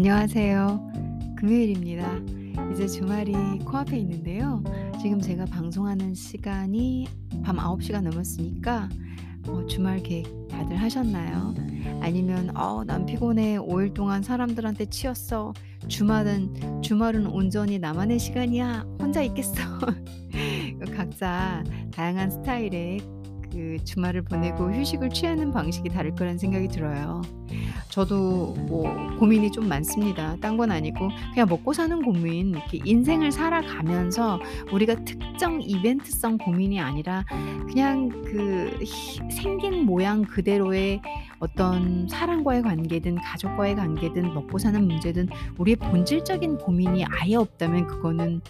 안녕하세요. 금요일입니다. 이제 주말이 코앞에 있는데요. 지금 제가 방송하는 시간이 밤 9 시가 넘었으니까 어 주말 계획 다들 하셨나요? 아니면 "어 난 피곤해. 5일 동안 사람들한테 치였어. 주말은 주말은 온전히 나만의 시간이야. 혼자 있겠어." 각자 다양한 스타일의 그 주말을 보내고 휴식을 취하는 방식이 다를 거라는 생각이 들어요. 저도 뭐 고민이 좀 많습니다. 딴 건 아니고 그냥 먹고 사는 고민, 이렇게 인생을 살아가면서 우리가 특정 이벤트성 고민이 아니라 그냥 그히 생긴 모양 그대로의 어떤 사람과의 관계든 가족과의 관계든 먹고 사는 문제든 우리의 본질적인 고민이 아예 없다면 그거는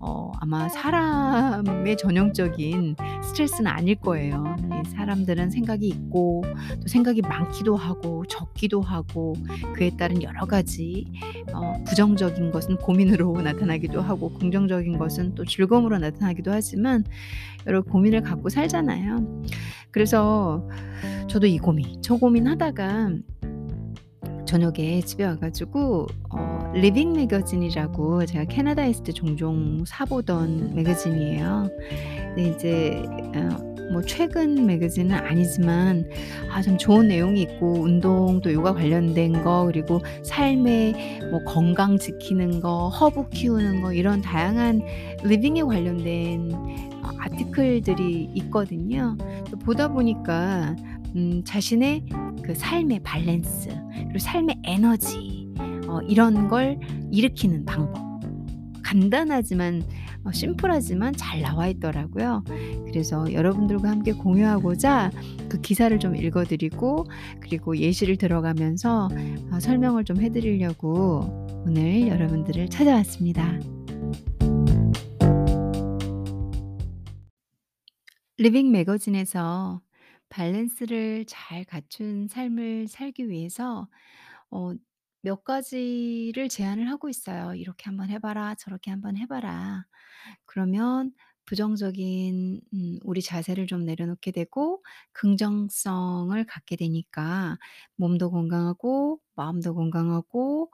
어 아마 사람의 전형적인 스트레스는 아닐 거예요. 이 사람들은 생각이 있고 또 생각이 많기도 하고 적기도 하고 그에 따른 여러 가지 어 부정적인 것은 고민으로 나타나기도 하고 긍정적인 것은 또 즐거움으로 나타나기도 하지만 여러 고민을 갖고 살잖아요. 그래서 저도 이 고민 저 고민 하다가 저녁에 집에 와 가지고 어 Living Magazine이라고 제가 캐나다에 있을 때 종종 사 보던 magazine이에요. 근데 이제 어 뭐 최근 magazine은 아니지만 아 좀 좋은 내용이 있고 운동 또 요가 관련된 거 그리고 삶의 뭐 건강 지키는 거, 허브 키우는 거 이런 다양한 living에 관련된 어 article들이 있거든요. 또 보다 보니까 음 자신의 그 삶의 밸런스 그리고 삶의 에너지 어 이런 걸 일으키는 방법. 간단하지만 어 심플하지만 잘 나와 있더라고요. 그래서 여러분들과 함께 공유하고자 그 기사를 좀 읽어 드리고 그리고 예시를 들어가면서 어 설명을 좀 해 드리려고 오늘 여러분들을 찾아왔습니다. Living Magazine에서 밸런스를 잘 갖춘 삶을 살기 위해서 어 몇 가지를 제안을 하고 있어요. "이렇게 한번 해 봐라. 저렇게 한번 해 봐라." 그러면 부정적인 음 우리 자세를 좀 내려놓게 되고 긍정성을 갖게 되니까 몸도 건강하고 마음도 건강하고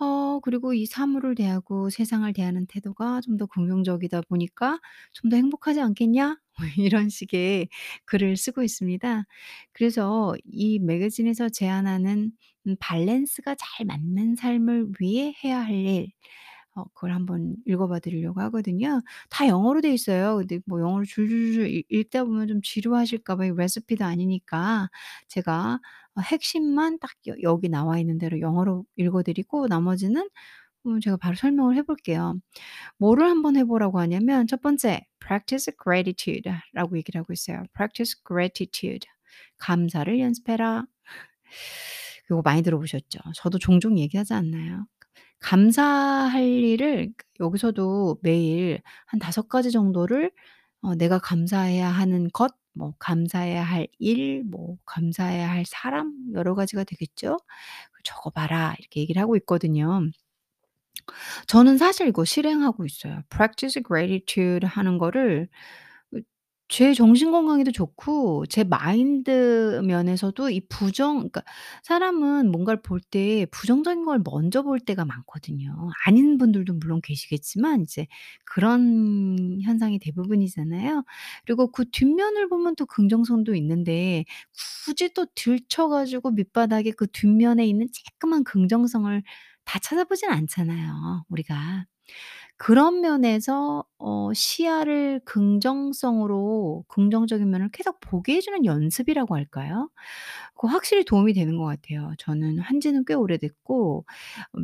어 그리고 이 사물을 대하고 세상을 대하는 태도가 좀 더 긍정적이다 보니까 '좀 더 행복하지 않겠냐?' 뭐 이런 식의 글을 쓰고 있습니다. 그래서 이 매거진에서 제안하는 음 밸런스가 잘 맞는 삶을 위해 해야 할 일 어 그걸 한번 읽어 봐 드리려고 하거든요. 다 영어로 돼 있어요. 근데 뭐 영어를 줄줄줄 읽 읽다 보면 좀 지루하실까 봐 이 레시피도 아니니까 제가 어 핵심만 딱여 여기 나와 있는 대로 영어로 읽어 드리고 나머지는 음 제가 바로 설명을 해 볼게요. 뭐를 한번 해 보라고 하냐면 첫 번째 practice gratitude 라고 얘기를 하고 있어요. practice gratitude 감사를 연습해라. 요거 많이 들어보셨죠? 저도 종종 얘기하지 않나요? 감사할 일을 여기서도 매일 한5 가지 정도를 어 내가 감사해야 하는 것, 뭐 감사해야 할 일, 뭐 감사해야 할 사람 여러 가지가 되겠죠. "적어 봐라." 이렇게 얘기를 하고 있거든요. 저는 사실 이거 실행하고 있어요. practice gratitude 하는 거를 그 제 정신 건강에도 좋고 제 마인드 면에서도 이 부정 그러니까 사람은 뭔가를 볼 때 부정적인 걸 먼저 볼 때가 많거든요. 아닌 분들도 물론 계시겠지만 이제 그런 현상이 대부분이잖아요. 그리고 그 뒷면을 보면 또 긍정성도 있는데 굳이 또 들춰 가지고 밑바닥에 그 뒷면에 있는 쬐끄만 긍정성을 다 찾아보진 않잖아요, 우리가. 그런 면에서 어 시야를 긍정성으로 긍정적인 면을 계속 보게 해 주는 연습이라고 할까요? 그거 확실히 도움이 되는 것 같아요. 저는 한 지는 꽤 오래됐고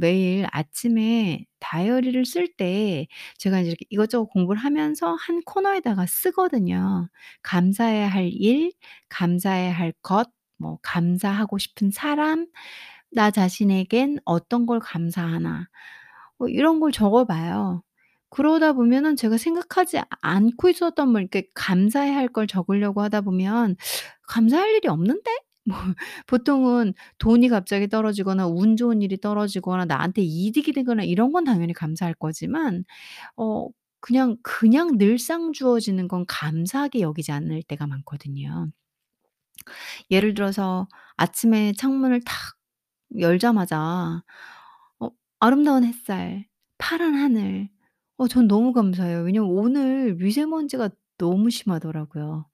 매일 아침에 다이어리를 쓸 때 제가 이제 이렇게 이것저것 공부를 하면서 한 코너에다가 쓰거든요. 감사해야 할 일, 감사해야 할 것, 뭐 감사하고 싶은 사람, 나 자신에겐 어떤 걸 감사하나 뭐 이런 걸 적어 봐요. 그러다 보면은 제가 생각하지 않고 있었던 뭐 이렇게 감사해야 할 걸 적으려고 하다 보면 '감사할 일이 없는데?' 뭐 보통은 돈이 갑자기 떨어지거나 운 좋은 일이 떨어지거나 나한테 이득이 되거나 이런 건 당연히 감사할 거지만 어 그냥, 그냥 늘상 주어지는 건 감사하게 여기지 않을 때가 많거든요. 예를 들어서 아침에 창문을 탁 열자마자 어 아름다운 햇살, 파란 하늘 어 전 너무 감사해요. 왜냐면 오늘 미세먼지가 너무 심하더라고요.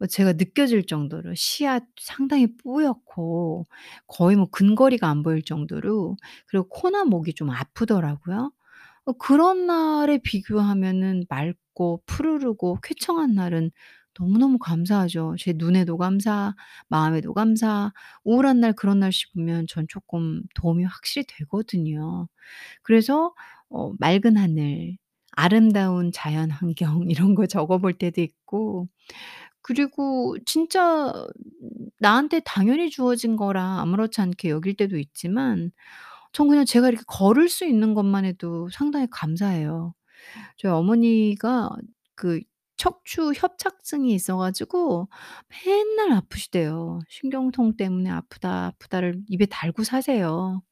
어 제가 느껴질 정도로 시야 상당히 뿌옇고 거의 뭐 근거리가 안 보일 정도로 그리고 코나 목이 좀 아프더라고요. 어 그런 날에 비교하면은 맑고 푸르르고 쾌청한 날은 너무너무 감사하죠. 제 눈에도 감사, 마음에도 감사. 우울한 날 그런 날씨 보면 전 쪼끔 도움이 확실히 되거든요. 그래서 어 맑은 하늘, 아름다운 자연 환경 이런 거 적어 볼 때도 있고 그리고 진짜 나한테 당연히 주어진 거라 아무렇지 않게 여길 때도 있지만 전 그냥 제가 이렇게 걸을 수 있는 것만 해도 상당히 감사해요. 저희 어머니가 그 척추 협착증이 있어 가지고 맨날 아프시대요. "신경통 때문에 아프다, 아프다."를 입에 달고 사세요.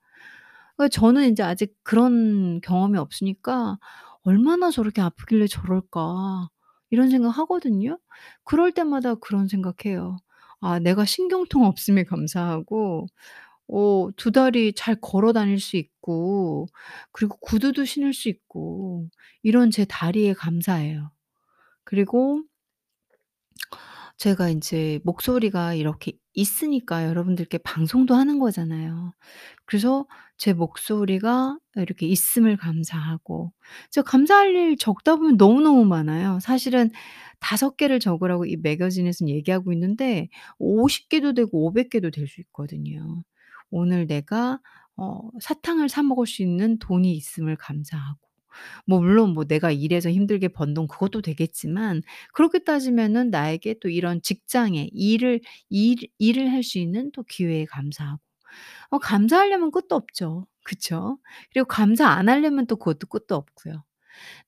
그 저는 인제 아직 그런 경험이 없으니까 '얼마나 저렇게 아프길래 저럴까.' 이런 생각하거든요. 그럴 때마다 그런 생각해요. '아 내가 신경통 없음에 감사하고 어두 다리 잘 걸어 다닐 수 있고 그리고 구두도 신을 수 있고 이런 제 다리에 감사해요.' 그리고 제가 인제 목소리가 이렇게 있으니까 여러분들께 방송도 하는 거잖아요. 그래서 제 목소리가 이렇게 있음을 감사하고 진짜 감사할 일 적다 보면 너무너무 많아요. 사실은 5 개를 적으라고 이 매거진에선 얘기하고 있는데 50 개도 되고 500 개도 될 수 있거든요. 오늘 내가 어 사탕을 사 먹을 수 있는 돈이 있음을 감사하고 뭐 물론 뭐 내가 일해서 힘들게 번 돈 그것도 되겠지만 그렇게 따지면은 나에게 또 이런 직장에 일을 일 일을 할 수 있는 또 기회에 감사하고 어 감사하려면 끝도 없죠. 그쵸? 그리고 감사 안 하려면 또 그것도 끝도 없고요.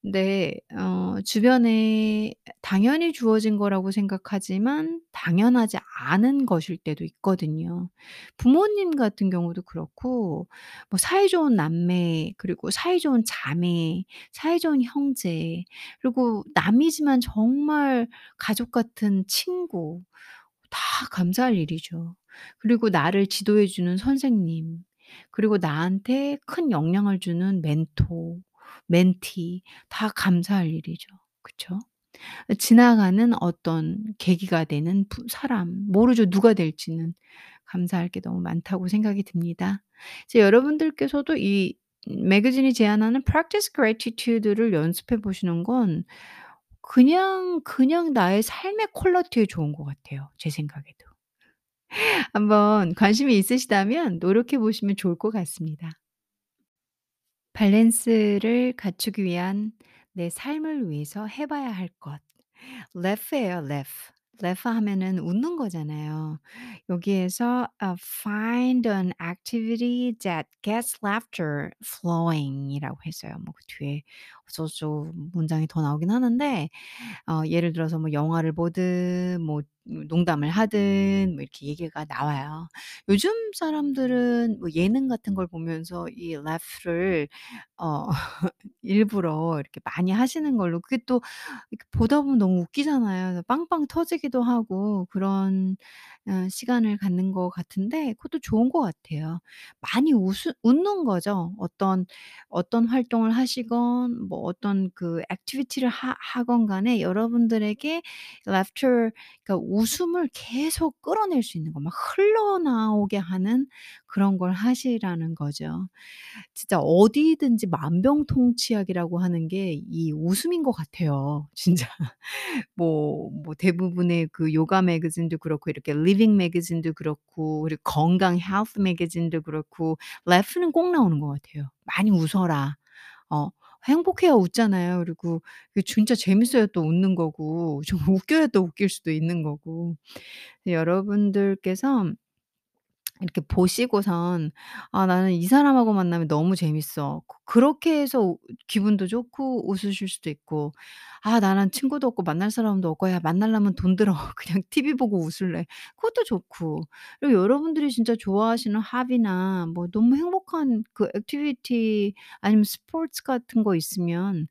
근데 어 주변에 당연히 주어진 거라고 생각하지만 당연하지 않은 것일 때도 있거든요. 부모님 같은 경우도 그렇고 뭐 사이 좋은 남매 그리고 사이 좋은 자매, 사이 좋은 형제 그리고 남이지만 정말 가족 같은 친구 다 감사할 일이죠. 그리고 나를 지도해 주는 선생님 그리고 나한테 큰 영향을 주는 멘토, 멘티 다 감사할 일이죠. 어 지나가는 어떤 계기가 되는 부 사람 모르죠 누가 될지는. 감사할 게 너무 많다고 생각이 듭니다. 이제 여러분들께서도 이 매거진이 제안하는 practice gratitude를 연습해 보시는 건 그냥, 그냥 나의 삶의 퀄리티에 좋은 것 같아요 제 생각에도. 한번 관심이 있으시다면 노력해 보시면 좋을 것 같습니다. 밸런스를 갖추기 위한 내 삶을 위해서 해 봐야 할 것. laugh 예요 laugh. laugh 하면은 웃는 거잖아요. 여기에서 어 find an activity that gets laughter flowing 이라고 했어요. 뭐 그 뒤에 저쩌고 문장이 더 나오긴 하는데 어 예를 들어서 뭐 영화를 보든 뭐 농담을 하든 뭐 이렇게 얘기가 나와요. 요즘 사람들은 뭐 예능 같은 걸 보면서 이 laugh를 어 일부러 이렇게 많이 하시는 걸로 그게 또 이렇게 보다 보면 너무 웃기잖아요. 그래서 빵빵 터지기도 하고 그런 어 시간을 갖는 것 같은데 그것도 좋은 것 같아요. 많이 웃으 웃는 거죠. 어떤, 어떤 활동을 하시건 뭐 어떤 그 activity를 하 하건 간에 여러분들에게 laughter 그러니까 웃음을 계속 끌어낼 수 있는 거 막 흘러나오게 하는 그런 걸 하시라는 거죠. 진짜 어디든지 만병통치약이라고 하는 게 이 웃음인 것 같아요 진짜. 뭐 뭐 대부분의 그 요가 매거진도 그렇고 이렇게 리빙 매거진도 그렇고 그리고 건강 헬스 매거진도 그렇고 laugh는 꼭 나오는 것 같아요. "많이 웃어라." 어 행복해야 웃잖아요. 그리고 그 진짜 재밌어야 또 웃는 거고 좀 웃겨야 또 웃길 수도 있는 거고. 여러분들께서 이렇게 보시고선 '아 나는 이 사람하고 만나면 너무 재밌어.' 그 그렇게 해서 우 기분도 좋고 웃으실 수도 있고 '아 나는 친구도 없고 만날 사람도 없고 야 만나려면 돈 들어. 그냥 TV 보고 웃을래.' 그것도 좋고. 그리고 여러분들이 진짜 좋아하시는 hobby나 뭐 너무 행복한 그 activity 아니면 스포츠 같은 거 있으면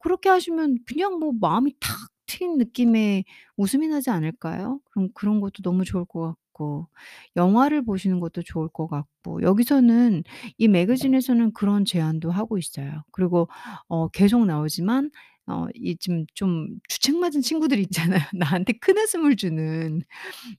그렇게 하시면 그냥 뭐 마음이 탁 트인 느낌의 웃음이 나지 않을까요? 그럼 그런 것도 너무 좋을 것 같고. 같고 영화를 보시는 것도 좋을 것 같고 여기서는 이 매거진에서는 그런 제안도 하고 있어요. 그리고 어 계속 나오지만 어이좀좀 주책맞은 친구들 있잖아요. 나한테 큰 웃음을 주는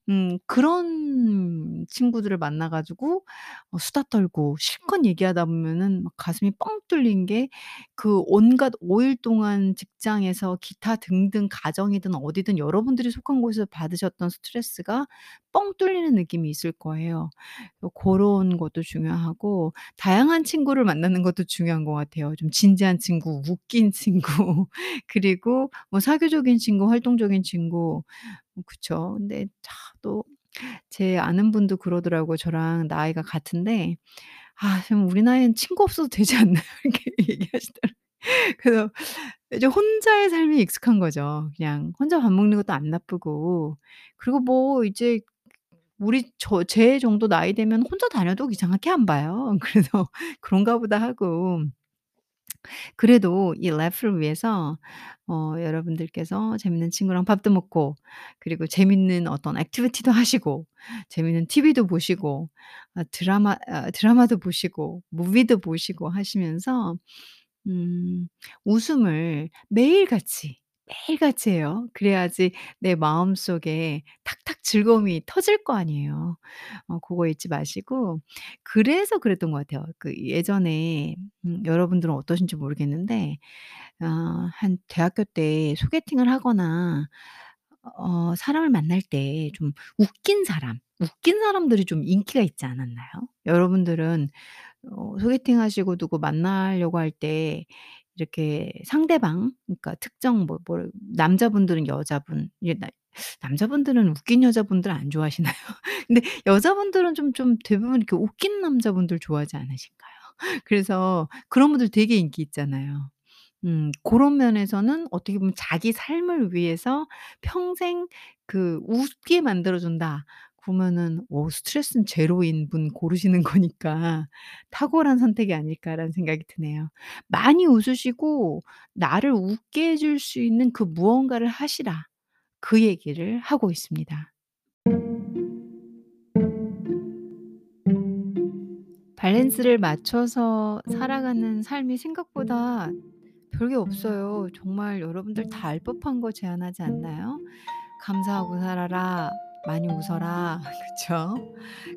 음 그런 친구들을 만나 가지고 어 수다 떨고 실컷 얘기하다 보면은 막 가슴이 뻥 뚫린 게 그 온갖 5 일 동안 직장에서 기타 등등 가정이든 어디든 여러분들이 속한 곳에서 받으셨던 스트레스가 뻥 뚫리는 느낌이 있을 거예요. 어 고런 것도 중요하고 다양한 친구를 만나는 것도 중요한 것 같아요. 좀 진지한 친구, 웃긴 친구 그리고 뭐 사교적인 친구, 활동적인 친구 뭐 그쵸. 근데 자또제 아는 분도 그러더라고요. 저랑 나이가 같은데 "아 좀 우리 나이엔 친구 없어도 되지 않나요?" 이렇게 얘기하시더라고요. 그래서 이제 혼자의 삶이 익숙한 거죠. 그냥 혼자 밥 먹는 것도 안 나쁘고 그리고 뭐 이제 우리 저 제 정도 나이 되면 혼자 다녀도 이상하게 안 봐요. 그래서 '그런가 보다.' 하고 그래도 이 laugh를 위해서 어 여러분들께서 재밌는 친구랑 밥도 먹고 그리고 재밌는 어떤 activity도 하시고 재밌는 TV도 보시고 아 드라마 아 드라마도 보시고 무비도 보시고 하시면서 음 웃음을 매일같이, 매일같이 해요. 그래야지 내 마음속에 탁탁 즐거움이 터질 거 아니에요. 어 고거 잊지 마시고 그래서 그랬던 것 같아요. 그 예전에 음 여러분들은 어떠신지 모르겠는데 어 한 대학교 때 소개팅을 하거나 어 사람을 만날 때 좀 웃긴 사람, 웃긴 사람들이 좀 인기가 있지 않았나요? 여러분들은 어 소개팅 하시고 누구 만나려고 할 때 이렇게 상대방 그러니까 특정 뭐 뭐 남자분들은 여자분 남자분들은 웃긴 여자분들 안 좋아하시나요? 근데 여자분들은 좀 좀 대부분 이렇게 웃긴 남자분들 좋아하지 않으신가요? 그래서 그런 분들 되게 인기 있잖아요. 음 고런 면에서는 어떻게 보면 자기 삶을 위해서 평생 그 웃게 만들어 준다. 그러면은 어 스트레스는 제로인 분 고르시는 거니까 '탁월한 선택이 아닐까.'라는 생각이 드네요. 많이 웃으시고 나를 웃게 해줄 수 있는 그 무언가를 하시라. 그 얘기를 하고 있습니다. 밸런스를 맞춰서 살아가는 삶이 생각보다 별게 없어요. 정말 여러분들 다 알 법한 거 제안하지 않나요? "감사하고 살아라. 많이 웃어라." 그쵸?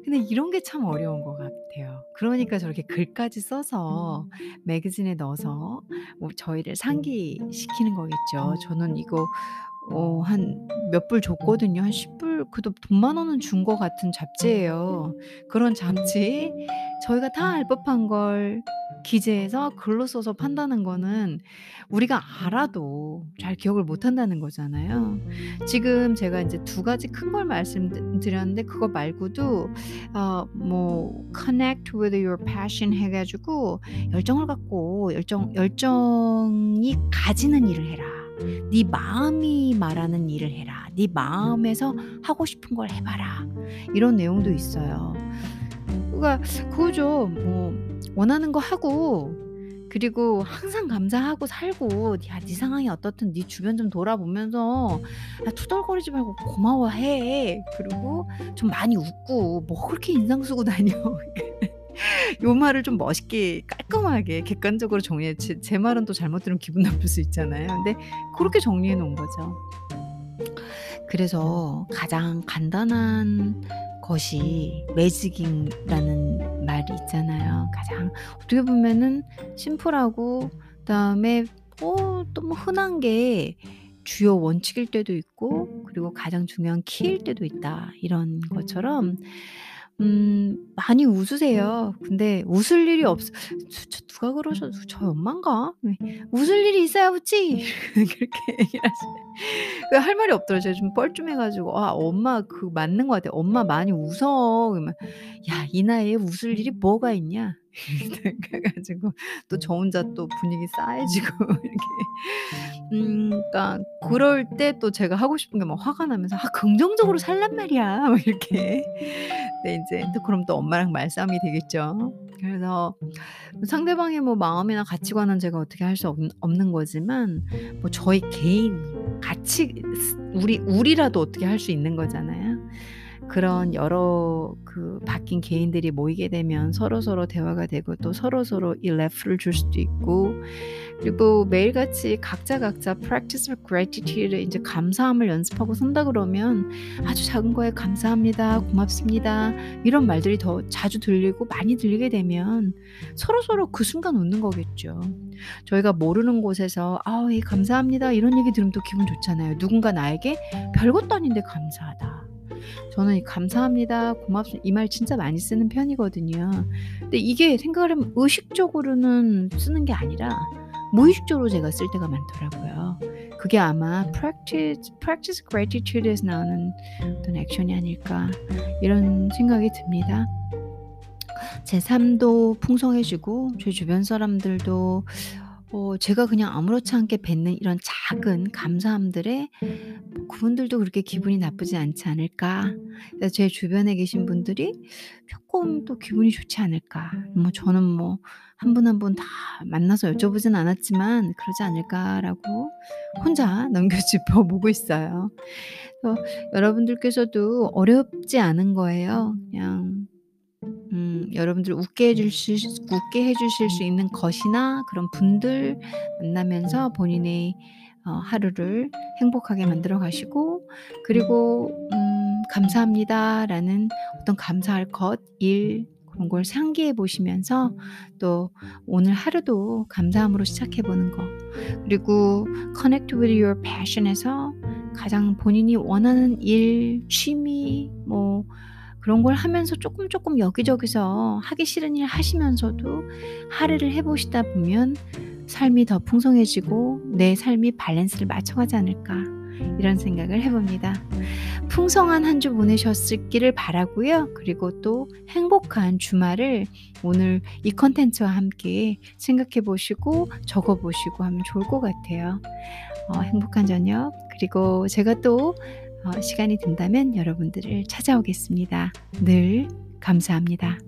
근데 이런 게 참 어려운 것 같아요. 그러니까 저렇게 글까지 써서 매거진에 넣어서 뭐 저희를 상기시키는 거겠죠. 저는 이거 어 한 몇 불 줬거든요. 한 10불 그래도 돈만 원은 준 것 같은 잡지예요. 그런 잡지 저희가 다 알 법한 걸 기재해서 글로 써서 판다는 거는 우리가 알아도 잘 기억을 못 한다는 거잖아요. 지금 제가 인제 두 가지 큰 걸 말씀드 드렸는데 그거 말고도 어 뭐 "connect with your passion." 해 가지고 열정을 갖고 열정 열정이 가지는 일을 해라. 네 마음이 말하는 일을 해라. 네 마음에서 하고 싶은 걸 해 봐라. 이런 내용도 있어요. 그러니까 그거죠. 뭐 원하는 거 하고 그리고 항상 감사하고 살고 야 네 상황이 어떻든 네 주변 좀 돌아보면서 야 투덜거리지 말고 고마워해. 그리고 좀 많이 웃고 뭐 그렇게 인상 쓰고 다녀. 요 말을 좀 멋있게 깔끔하게 객관적으로 정리해 제 제 말은 또 잘못 들으면 기분 나쁠 수 있잖아요. 근데 고렇게 정리해 놓은 거죠. 그래서 가장 간단한 것이 매직잉이라는 말이 있잖아요. 가장 어떻게 보면은 심플하고 그다음에 어 너무 흔한 게 주요 원칙일 때도 있고 그리고 가장 중요한 키일 때도 있다. 이런 것처럼 음 많이 웃으세요. 근데 웃을 일이 없어 저저 누가 그러셔 저희 엄마인가? 네. "웃을 일이 있어야 웃지." 그렇게 얘기를 하시네. 그할 말이 없더라고요. 제가 좀 뻘쭘해 가지고 "아 엄마 그 맞는 것 같아. 엄마 많이 웃어." 그러면 "야 이 나이에 웃을 일이 뭐가 있냐." 그래 가지고 또 저 혼자 또 분위기 싸해지고 이렇게 음 그러니까 그럴 때 또 제가 하고 싶은 게 막 화가 나면서 "아 긍정적으로 살란 말이야." 막 이렇게. 네 인제 또 그럼 또 엄마랑 말싸움이 되겠죠. 그래서 상대방의 뭐 마음이나 가치관은 제가 어떻게 할 수없 없는 거지만 뭐 저희 개인 가치 스 우리 우리라도 어떻게 할 수 있는 거잖아요. 그런 여러 그 바뀐 개인들이 모이게 되면 서로서로 대화가 되고 또 서로서로 이 레프를 줄 수도 있고 그리고 매일같이 각자 각자 practice of gratitude를 이제 감사함을 연습하고 산다 그러면 아주 작은 거에 감사합니다. 고맙습니다. 이런 말들이 더 자주 들리고 많이 들리게 되면 서로서로 그 순간 웃는 거겠죠. 저희가 모르는 곳에서 아, 예, 감사합니다. 이런 얘기 들으면 또 기분 좋잖아요. 누군가 나에게 별것도 아닌데 감사하다. 저는 이 감사합니다. 고맙습니다. 이 말 진짜 많이 쓰는 편이거든요. 근데 이게 생각을 하면 의식적으로는 쓰는 게 아니라 무의식적으로 제가 쓸 때가 많더라고요. 그게 아마 practice, practice gratitude에서 나오는 어떤 액션이 아닐까 이런 생각이 듭니다. 제 삶도 풍성해지고 제 주변 사람들도 어 제가 그냥 아무렇지 않게 뱉는 이런 작은 감사함들에 뭐 '그분들도 그렇게 기분이 나쁘지 않지 않을까?' 제 주변에 계신 분들이 쪼끔 또 기분이 좋지 않을까? 뭐 저는 뭐 한 분 한 분 다 만나서 여쭤보진 않았지만 '그러지 않을까?'라고 혼자 넘겨짚어 보고 있어요. 어 여러분들께서도 어렵지 않은 거예요. 그냥 음 여러분들 웃게 해 주실 웃게 해 주실 수 있는 것이나 그런 분들 만나면서 본인의 어 하루를 행복하게 만들어 가시고 그리고 음 '감사합니다.'라는 어떤 감사할 것, 일 그런 걸 상기해 보시면서 또 오늘 하루도 감사함으로 시작해 보는 거 그리고 connect with your passion에서 가장 본인이 원하는 일, 취미 뭐 그런 걸 하면서 쪼끔 쪼끔 여기저기서 하기 싫은 일 하시면서도 할애를 해 보시다 보면 '삶이 더 풍성해지고 내 삶이 밸런스를 맞춰가지 않을까.' 이런 생각을 해 봅니다. 풍성한 한 주 보내셨기를 바라고요. 그리고 또 행복한 주말을 오늘 이 콘텐츠와 함께 생각해 보시고 적어 보시고 하면 좋을 것 같아요. 어 행복한 저녁 그리고 제가 또어 시간이 된다면 여러분들을 찾아오겠습니다. 늘 감사합니다.